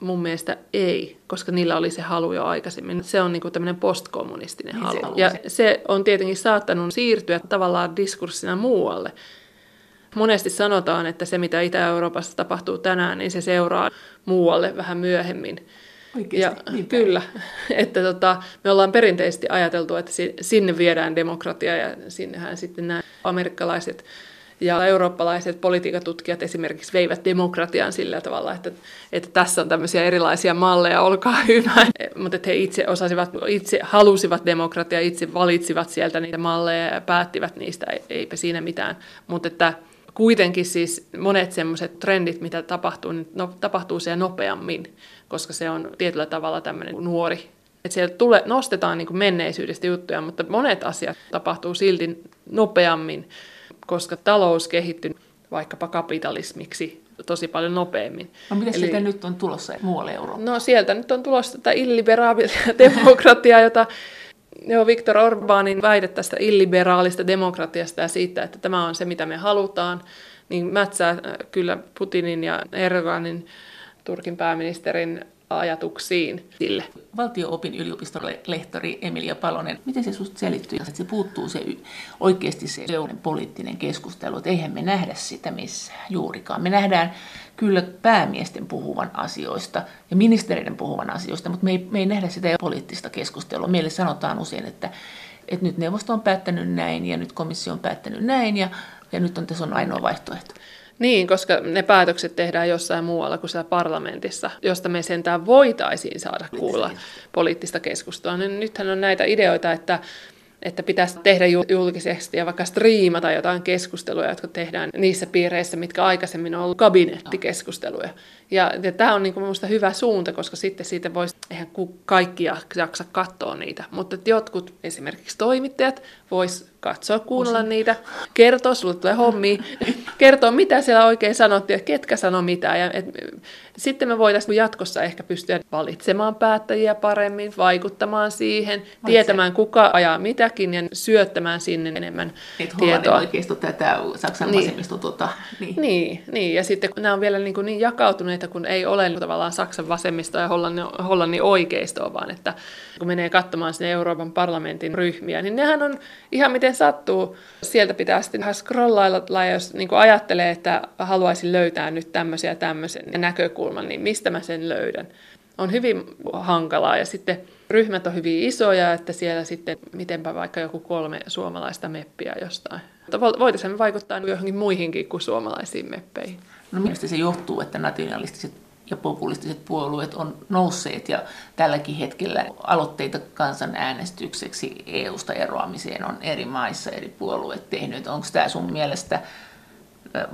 mun mielestä ei, koska niillä oli se halu jo aikaisemmin. Se on niinku tämmöinen postkommunistinen niin halu. Ja se on tietenkin saattanut siirtyä tavallaan diskurssina muualle. Monesti sanotaan, että se mitä Itä-Euroopassa tapahtuu tänään, niin se seuraa muualle vähän myöhemmin. Oikeasti, ja, niin kyllä, että tota, me ollaan perinteisesti ajateltu, että sinne viedään demokratia ja sinnehän sitten nämä amerikkalaiset ja eurooppalaiset politiikatutkijat esimerkiksi veivät demokratian sillä tavalla, että, että tässä on tämmöisiä erilaisia malleja, olkaa hyvä. Mutta että he itse osasivat, itse halusivat demokratiaa, itse valitsivat sieltä niitä malleja ja päättivät niistä, eipä siinä mitään. Mutta että kuitenkin siis monet semmoiset trendit, mitä tapahtuu, niin no, tapahtuu siellä nopeammin, koska se on tietyllä tavalla tämmöinen nuori. Että siellä tule, nostetaan niin kuin menneisyydestä juttuja, mutta monet asiat tapahtuu silti nopeammin, koska talous kehittyy vaikkapa kapitalismiksi tosi paljon nopeammin. No mitä Eli, sieltä nyt on tulossa muualle Eurooppaan? No sieltä nyt on tulossa tätä illiberaalia demokratiaa, jota Joo, Viktor Orbanin väite tästä illiberaalista demokratiasta ja siitä, että tämä on se, mitä me halutaan, niin mätsää kyllä Putinin ja Erdoganin Turkin pääministerin ajatuksiin sille. Valtio-opin yliopiston lehtori Emilia Palonen, miten se susta selittyy, että se puuttuu se oikeasti se poliittinen keskustelu, että eihän me nähdä sitä missään juurikaan. Me nähdään kyllä päämiesten puhuvan asioista ja ministereiden puhuvan asioista, mutta me ei, me ei nähdä sitä poliittista keskustelua. Meille sanotaan usein, että, että nyt neuvosto on päättänyt näin ja nyt komissio on päättänyt näin ja, ja nyt on tässä on ainoa vaihtoehto. Niin, koska ne päätökset tehdään jossain muualla kuin siellä parlamentissa, josta me sentään voitaisiin saada kuulla poliittista keskustelua. Niin nythän on näitä ideoita, että että pitäisi tehdä julkisesti ja vaikka striimata jotain keskusteluja, jotka tehdään niissä piireissä, mitkä aikaisemmin on ollut kabinettikeskusteluja. Ja, ja tämä on niin minusta hyvä suunta, koska sitten siitä voisi, eihän kaikki jaksa katsoa niitä, mutta jotkut esimerkiksi toimittajat vois katsoa, kuunnella Osin. niitä, kertoa, sulle tulee hommi, kertoa mitä siellä oikein sanottiin ketkä sanoi mitä. Ja et, sitten me voitaisiin jatkossa ehkä pystyä valitsemaan päättäjiä paremmin, vaikuttamaan siihen, Valitse. tietämään kuka ajaa mitäkin ja syöttämään sinne enemmän Et tietoa. oikeisto tätä Saksan niin. vasemmisto. Tota, niin. Niin, niin, ja sitten nämä on vielä niin, kuin niin jakautuneita, kun ei ole tavallaan Saksan vasemmistoa ja Hollannin, Hollannin oikeistoa, vaan että kun menee katsomaan sinne Euroopan parlamentin ryhmiä, niin nehän on ihan miten sattuu. Sieltä pitää sitten vähän scrollailla, jos niin kuin ajattelee, että haluaisin löytää nyt tämmöisiä tämmöisen näkökulman, niin mistä mä sen löydän. On hyvin hankalaa ja sitten ryhmät on hyvin isoja, että siellä sitten mitenpä vaikka joku kolme suomalaista meppiä jostain. Voitaisiin vaikuttaa johonkin muihinkin kuin suomalaisiin meppeihin. No mistä se johtuu, että nationalistiset ja populistiset puolueet on nousseet ja tälläkin hetkellä aloitteita kansanäänestykseksi EU-sta eroamiseen on eri maissa eri puolueet tehnyt. Onko tämä sun mielestä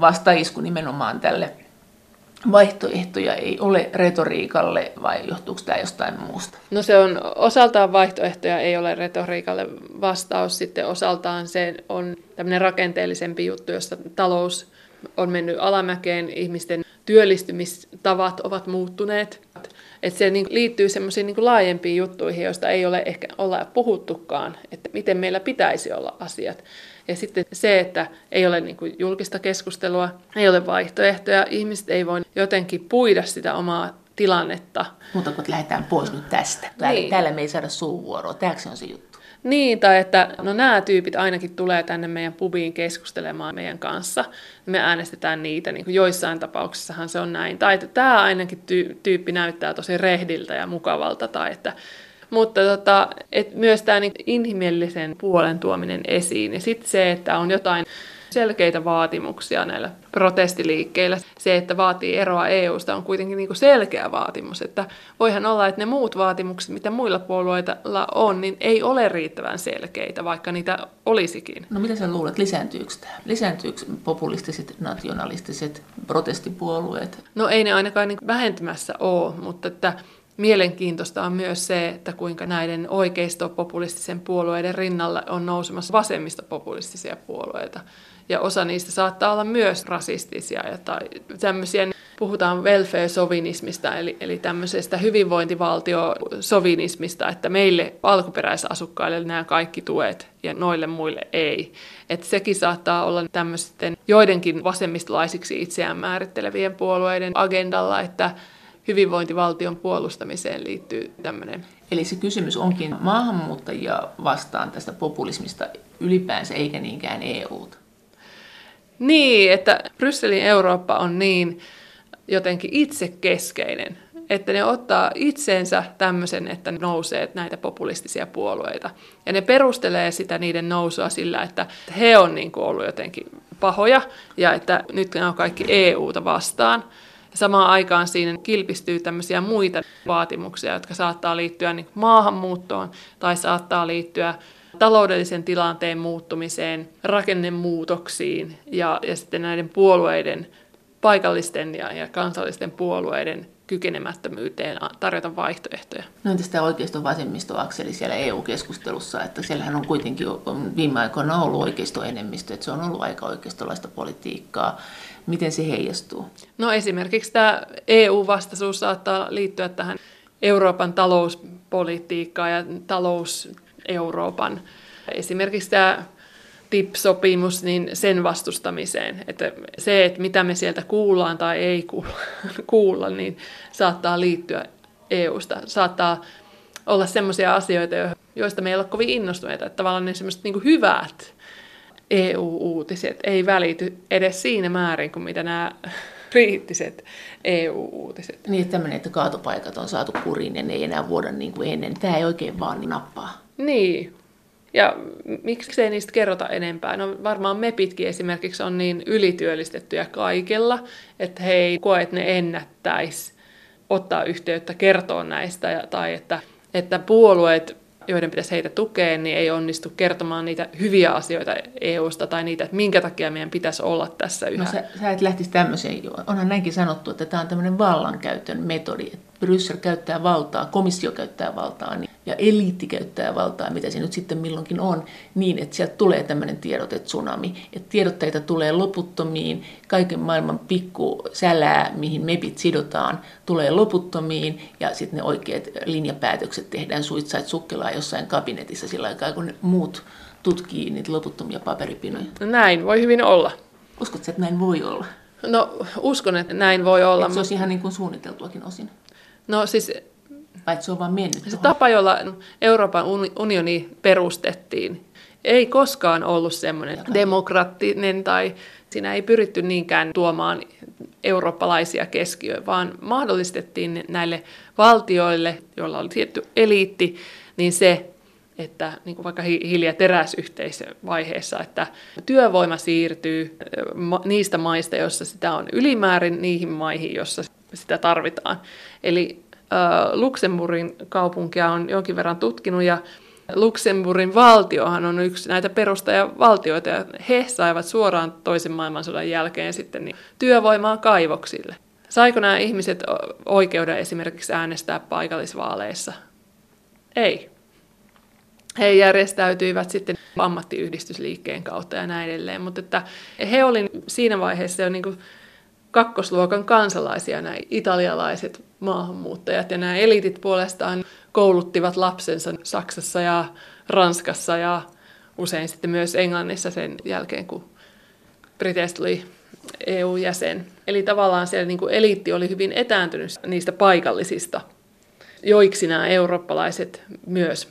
vastaisku nimenomaan tälle vaihtoehtoja ei ole retoriikalle vai johtuuko tämä jostain muusta? No se on osaltaan vaihtoehtoja ei ole retoriikalle vastaus, sitten osaltaan se on tämmöinen rakenteellisempi juttu, jossa talous on mennyt alamäkeen, ihmisten työllistymistavat ovat muuttuneet. Että se niin liittyy semmoisiin niin laajempiin juttuihin, joista ei ole ehkä olla puhuttukaan, että miten meillä pitäisi olla asiat. Ja sitten se, että ei ole niin kuin julkista keskustelua, ei ole vaihtoehtoja, ihmiset ei voi jotenkin puida sitä omaa tilannetta. Mutta kun lähdetään pois nyt tästä. Täällä, niin. täällä me ei saada suuvuoroa. Tämäkö on se juttu? Niin, tai että no nämä tyypit ainakin tulee tänne meidän pubiin keskustelemaan meidän kanssa. Me äänestetään niitä, niin kuin joissain tapauksissahan se on näin. Tai että tämä ainakin tyyppi näyttää tosi rehdiltä ja mukavalta. Tai että, mutta tota, et myös tämä niin inhimillisen puolen tuominen esiin. Ja sitten se, että on jotain selkeitä vaatimuksia näillä protestiliikkeillä. Se, että vaatii eroa EUsta, on kuitenkin niin kuin selkeä vaatimus. Että voihan olla, että ne muut vaatimukset, mitä muilla puolueilla on, niin ei ole riittävän selkeitä, vaikka niitä olisikin. No mitä sä luulet, lisääntyykö tämä? Lisääntyykö populistiset, nationalistiset protestipuolueet? No ei ne ainakaan niin vähentymässä ole, mutta että Mielenkiintoista on myös se, että kuinka näiden oikeistopopulistisen puolueiden rinnalla on nousemassa vasemmistopopulistisia puolueita. Ja osa niistä saattaa olla myös rasistisia ja tai tämmöisiä, puhutaan welfare-sovinismista, eli, eli tämmöisestä hyvinvointivaltio-sovinismista, että meille alkuperäisasukkaille nämä kaikki tuet ja noille muille ei. Että sekin saattaa olla tämmöisten joidenkin vasemmistolaisiksi itseään määrittelevien puolueiden agendalla, että hyvinvointivaltion puolustamiseen liittyy tämmöinen. Eli se kysymys onkin maahanmuuttajia vastaan tästä populismista ylipäänsä, eikä niinkään EUta. Niin, että Brysselin Eurooppa on niin jotenkin itsekeskeinen, että ne ottaa itseensä tämmöisen, että nousee näitä populistisia puolueita. Ja ne perustelee sitä niiden nousua sillä, että he on niin kuin ollut jotenkin pahoja ja että nyt ne on kaikki EUta vastaan. Samaan aikaan siinä kilpistyy tämmöisiä muita vaatimuksia, jotka saattaa liittyä niin maahanmuuttoon tai saattaa liittyä taloudellisen tilanteen muuttumiseen, rakennemuutoksiin ja, ja sitten näiden puolueiden, paikallisten ja, ja kansallisten puolueiden kykenemättömyyteen tarjota vaihtoehtoja. No entäs tämä oikeiston vasemmistoakseli siellä EU-keskustelussa, että siellähän on kuitenkin on viime aikoina ollut oikeistoenemmistö, että se on ollut aika oikeistolaista politiikkaa. Miten se heijastuu? No esimerkiksi tämä EU-vastaisuus saattaa liittyä tähän Euroopan talouspolitiikkaan ja talous Euroopan. Esimerkiksi tämä TIP-sopimus, niin sen vastustamiseen. Että se, että mitä me sieltä kuullaan tai ei kuulla, kuulla niin saattaa liittyä EUsta. Saattaa olla sellaisia asioita, joista me ei ole kovin innostuneita. Että tavallaan ne semmoiset niin hyvät EU-uutiset ei välity edes siinä määrin kuin mitä nämä kriittiset EU-uutiset. Niin, että tämmöinen, että kaatopaikat on saatu kuriin ja ne ei enää vuoda niin kuin ennen. Tämä ei oikein vaan nappaa. Niin. Ja miksi ei niistä kerrota enempää? No varmaan MEPitkin esimerkiksi on niin ylityöllistettyjä kaikella, että he ei koe, että ne ennättäisi ottaa yhteyttä, kertoa näistä, tai että, että puolueet joiden pitäisi heitä tukea, niin ei onnistu kertomaan niitä hyviä asioita EUsta tai niitä, että minkä takia meidän pitäisi olla tässä yhä. No sä, sä et lähtisi tämmöiseen, onhan näinkin sanottu, että tämä on tämmöinen vallankäytön metodi, että Bryssel käyttää valtaa, komissio käyttää valtaa niin, ja eliitti käyttää valtaa, mitä se nyt sitten milloinkin on, niin että sieltä tulee tämmöinen tiedote tsunami, että tiedotteita tulee loputtomiin, kaiken maailman pikku sälää, mihin mepit sidotaan, tulee loputtomiin ja sitten ne oikeat linjapäätökset tehdään suitsait sukkelaa jossain kabinetissa sillä aikaa, kun ne muut tutkii niitä loputtomia paperipinoja. Näin voi hyvin olla. Uskotko, että näin voi olla? No uskon, että näin voi olla. Että se olisi ihan niin kuin suunniteltuakin osin. No siis... Vai se on vaan mennyt Se tapa, jolla Euroopan unioni perustettiin, ei koskaan ollut semmoinen demokraattinen tai siinä ei pyritty niinkään tuomaan eurooppalaisia keskiöön, vaan mahdollistettiin näille valtioille, joilla oli tietty eliitti, niin se, että niin kuin vaikka hiili- ja teräsyhteisövaiheessa, että työvoima siirtyy niistä maista, joissa sitä on ylimäärin, niihin maihin, joissa sitä tarvitaan. Eli äh, Luxemburgin kaupunkia on jonkin verran tutkinut ja Luxemburgin valtiohan on yksi näitä perustajavaltioita ja he saivat suoraan toisen maailmansodan jälkeen sitten niin työvoimaa kaivoksille. Saiko nämä ihmiset oikeuden esimerkiksi äänestää paikallisvaaleissa? Ei. He järjestäytyivät sitten ammattiyhdistysliikkeen kautta ja näin edelleen, mutta että he olivat siinä vaiheessa jo niin kuin kakkosluokan kansalaisia, nämä italialaiset maahanmuuttajat. Ja nämä elitit puolestaan kouluttivat lapsensa Saksassa ja Ranskassa ja usein sitten myös Englannissa sen jälkeen, kun Briteistä tuli EU-jäsen. Eli tavallaan siellä niin kuin eliitti oli hyvin etääntynyt niistä paikallisista, joiksi nämä eurooppalaiset myös,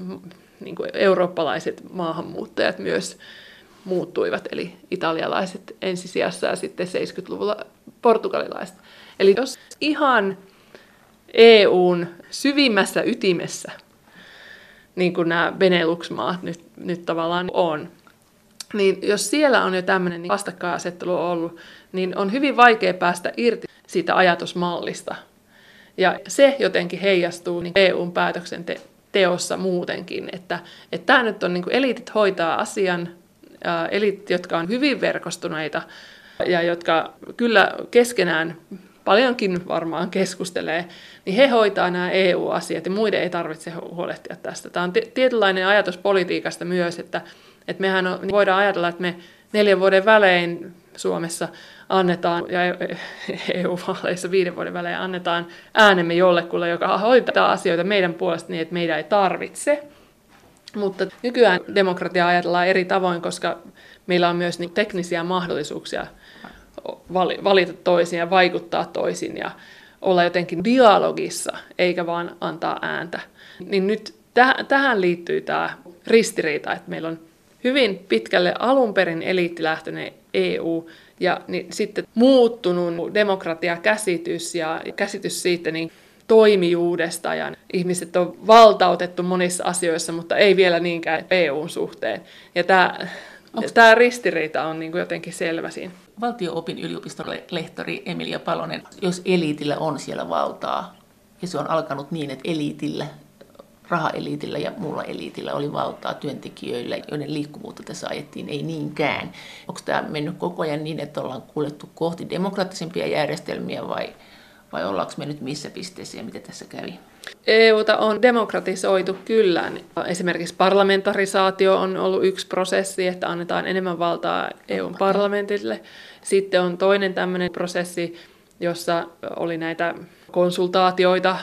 niin kuin eurooppalaiset maahanmuuttajat myös muuttuivat, eli italialaiset ensisijassa ja sitten 70-luvulla portugalilaiset. Eli jos ihan EUn syvimmässä ytimessä, niin kuin nämä Benelux-maat nyt, nyt tavallaan on, niin jos siellä on jo tämmöinen niin vastakkainasettelu ollut, niin on hyvin vaikea päästä irti siitä ajatusmallista. Ja se jotenkin heijastuu niin EUn päätöksenteossa muutenkin, että, että tämä nyt on niin eliitit hoitaa asian, eliitit, jotka on hyvin verkostuneita ja jotka kyllä keskenään paljonkin varmaan keskustelee, niin he hoitaa nämä EU-asiat ja muiden ei tarvitse huolehtia tästä. Tämä on tietynlainen ajatus politiikasta myös, että, että mehän on, voidaan ajatella, että me neljän vuoden välein Suomessa annetaan, ja EU-vaaleissa viiden vuoden välein annetaan äänemme jollekulle, joka hoitaa asioita meidän puolesta niin, että meidän ei tarvitse. Mutta nykyään demokratia ajatellaan eri tavoin, koska meillä on myös niin teknisiä mahdollisuuksia valita toisin ja vaikuttaa toisin ja olla jotenkin dialogissa, eikä vaan antaa ääntä. Niin nyt täh- tähän liittyy tämä ristiriita, että meillä on hyvin pitkälle alun perin eliittilähtöinen EU ja niin sitten muuttunut demokratiakäsitys ja käsitys siitä niin toimijuudesta ja ihmiset on valtautettu monissa asioissa, mutta ei vielä niinkään EUn suhteen. Ja tämä Onks... Tämä ristiriita on niin kuin jotenkin selvä siinä. Valtio-opin yliopiston lehtori Emilia Palonen, jos eliitillä on siellä valtaa, ja se on alkanut niin, että eliitillä, rahaeliitillä ja muulla eliitillä oli valtaa työntekijöillä, joiden liikkuvuutta tässä ajettiin, ei niinkään. Onko tämä mennyt koko ajan niin, että ollaan kuljettu kohti demokraattisempia järjestelmiä vai, vai ollaanko me nyt missä pisteessä ja mitä tässä kävi? EUta on demokratisoitu kyllä. Esimerkiksi parlamentarisaatio on ollut yksi prosessi, että annetaan enemmän valtaa EUn parlamentille. Sitten on toinen tämmöinen prosessi, jossa oli näitä konsultaatioita,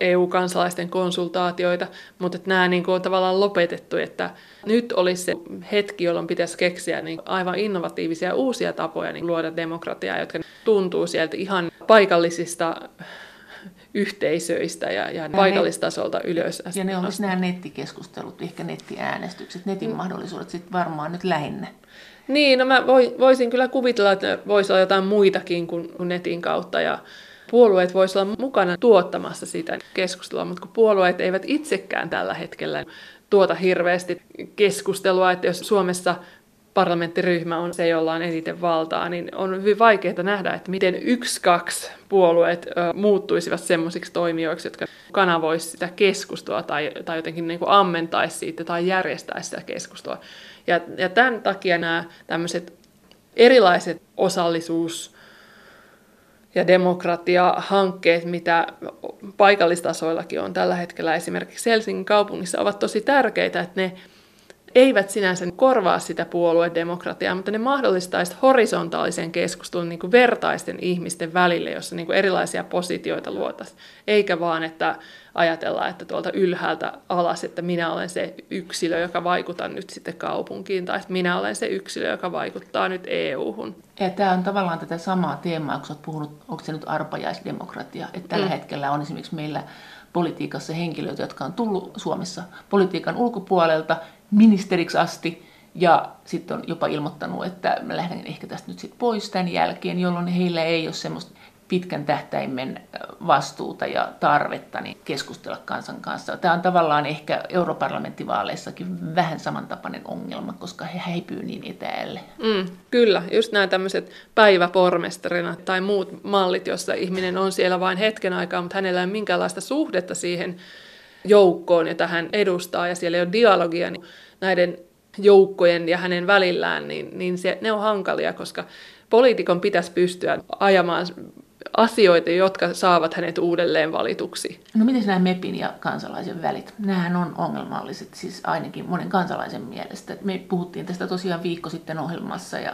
EU-kansalaisten konsultaatioita, mutta että nämä niin kuin on tavallaan lopetettu, että nyt olisi se hetki, jolloin pitäisi keksiä niin aivan innovatiivisia uusia tapoja niin luoda demokratiaa, jotka tuntuu sieltä ihan paikallisista yhteisöistä ja, ja paikallistasolta ylös. Ja ne olisi nämä nettikeskustelut, ehkä nettiäänestykset, netin mm. mahdollisuudet sitten varmaan nyt lähinnä. Niin, no mä voisin kyllä kuvitella, että voisi olla jotain muitakin kuin netin kautta ja puolueet voisivat olla mukana tuottamassa sitä keskustelua, mutta kun puolueet eivät itsekään tällä hetkellä tuota hirveästi keskustelua, että jos Suomessa parlamenttiryhmä on se, jolla on eniten valtaa, niin on hyvin vaikeaa nähdä, että miten yksi, kaksi puolueet ö, muuttuisivat semmoisiksi toimijoiksi, jotka kanavoisivat sitä keskustelua tai, tai jotenkin niin kuin siitä tai järjestäisi sitä keskustelua. Ja, ja tämän takia nämä tämmöiset erilaiset osallisuus- ja demokratia-hankkeet, mitä paikallistasoillakin on tällä hetkellä esimerkiksi Helsingin kaupungissa, ovat tosi tärkeitä, että ne eivät sinänsä korvaa sitä puoluedemokratiaa, mutta ne mahdollistaisivat horisontaalisen keskustelun niin kuin vertaisten ihmisten välille, jossa niin kuin erilaisia positioita luotaisiin. Eikä vaan, että ajatellaan, että tuolta ylhäältä alas, että minä olen se yksilö, joka vaikuttaa nyt sitten kaupunkiin, tai että minä olen se yksilö, joka vaikuttaa nyt EU-hun. Ja tämä on tavallaan tätä samaa teemaa, kun olet puhunut, onko se nyt arpajaisdemokratia, että tällä mm. hetkellä on esimerkiksi meillä politiikassa henkilöitä, jotka on tullut Suomessa politiikan ulkopuolelta ministeriksi asti ja sitten on jopa ilmoittanut, että mä lähden ehkä tästä nyt sitten pois tämän jälkeen, jolloin heillä ei ole semmoista pitkän tähtäimen vastuuta ja tarvetta niin keskustella kansan kanssa. Tämä on tavallaan ehkä europarlamenttivaaleissakin vähän samantapainen ongelma, koska he häipyy niin etäälle. Mm, kyllä, just nämä tämmöiset päiväpormestarina tai muut mallit, jossa ihminen on siellä vain hetken aikaa, mutta hänellä ei ole minkäänlaista suhdetta siihen joukkoon, jota hän edustaa, ja siellä ei ole dialogia niin näiden joukkojen ja hänen välillään, niin, niin se, ne on hankalia, koska poliitikon pitäisi pystyä ajamaan asioita, jotka saavat hänet uudelleen valituksi. No miten nämä MEPin ja kansalaisen välit? Nämähän on ongelmalliset, siis ainakin monen kansalaisen mielestä. Me puhuttiin tästä tosiaan viikko sitten ohjelmassa ja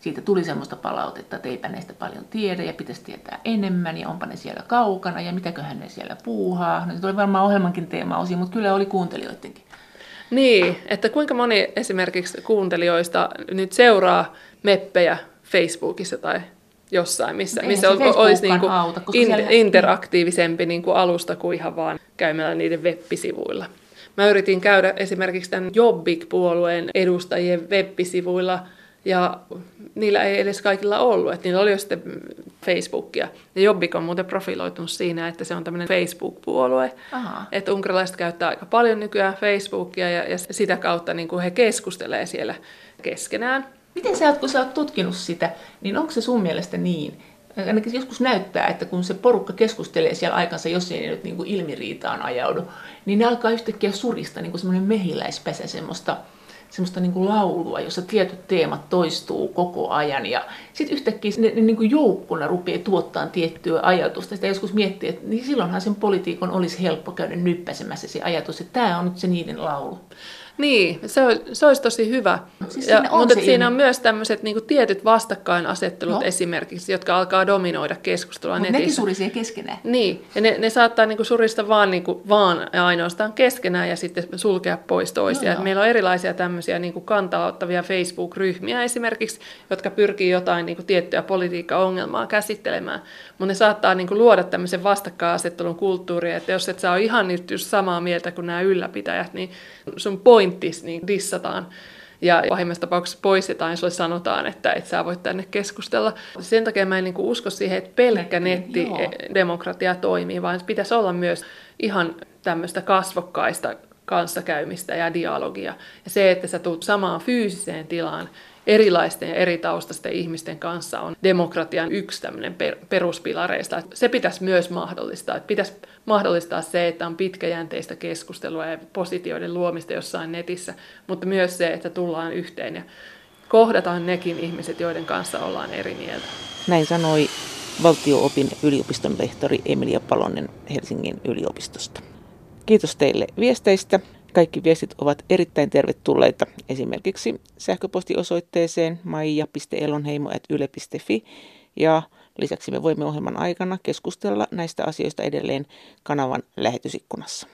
siitä tuli semmoista palautetta, että eipä näistä paljon tiedä ja pitäisi tietää enemmän ja onpa ne siellä kaukana ja mitäköhän ne siellä puuhaa. No se tuli varmaan ohjelmankin teema osin, mutta kyllä oli kuuntelijoidenkin. Niin, että kuinka moni esimerkiksi kuuntelijoista nyt seuraa meppejä Facebookissa tai jossain, missä, missä olisi niin kuin auta, in, siellä... interaktiivisempi niin kuin alusta kuin ihan vaan käymällä niiden web-sivuilla. Mä yritin käydä esimerkiksi tämän Jobbik-puolueen edustajien web-sivuilla ja niillä ei edes kaikilla ollut, että niillä oli jo sitten Facebookia. Ja Jobbik on muuten profiloitunut siinä, että se on tämmöinen Facebook-puolue. Aha. Että unkarilaiset käyttää aika paljon nykyään Facebookia ja, ja sitä kautta niin kuin he keskustelee siellä keskenään. Miten sä oot, kun sä oot tutkinut sitä, niin onko se sun mielestä niin, ainakin joskus näyttää, että kun se porukka keskustelee siellä aikansa, jos ei nyt niin kuin ilmiriitaan ajaudu, niin ne alkaa yhtäkkiä surista niin kuin semmoinen mehiläispäsä semmoista, semmoista niin kuin laulua, jossa tietyt teemat toistuu koko ajan. Ja sitten yhtäkkiä ne, ne niin kuin joukkona rupeaa tuottaa tiettyä ajatusta. Sitä joskus miettii, että niin silloinhan sen politiikon olisi helppo käydä nyppäsemässä se ajatus, että tämä on nyt se niiden laulu. Niin, se, se olisi tosi hyvä. Siis ja, mutta siinä on myös tämmöiset niin tietyt vastakkainasettelut no. esimerkiksi, jotka alkaa dominoida keskustelua Mutta nekin surisee keskenään. Niin, ja ne, ne saattaa niin kuin surista vaan, niin kuin, vaan ja ainoastaan keskenään ja sitten sulkea pois toisia. No, Meillä on erilaisia tämmöisiä niin kuin kantaa-ottavia Facebook-ryhmiä esimerkiksi, jotka pyrkii jotain niin kuin tiettyä politiikka-ongelmaa käsittelemään. Mutta ne saattaa niin kuin luoda tämmöisen vastakkainasettelun kulttuuria, että jos et sä ole ihan nyt just samaa mieltä kuin nämä ylläpitäjät, niin sun pointtis niin dissataan ja pahimmassa tapauksessa poistetaan sulle sanotaan, että et sä voit tänne keskustella. Sen takia mä en niin usko siihen, että pelkkä nettidemokratia toimii, vaan pitäisi olla myös ihan tämmöistä kasvokkaista kanssakäymistä ja dialogia. Ja se, että sä tulet samaan fyysiseen tilaan erilaisten ja eri taustaisten ihmisten kanssa on demokratian yksi tämmöinen peruspilareista. Se pitäisi myös mahdollistaa. Pitäisi mahdollistaa se, että on pitkäjänteistä keskustelua ja positioiden luomista jossain netissä, mutta myös se, että tullaan yhteen ja kohdataan nekin ihmiset, joiden kanssa ollaan eri mieltä. Näin sanoi valtioopin yliopiston lehtori Emilia Palonen Helsingin yliopistosta. Kiitos teille viesteistä. Kaikki viestit ovat erittäin tervetulleita esimerkiksi sähköpostiosoitteeseen maija.elonheimo.yle.fi ja Lisäksi me voimme ohjelman aikana keskustella näistä asioista edelleen kanavan lähetysikkunassa.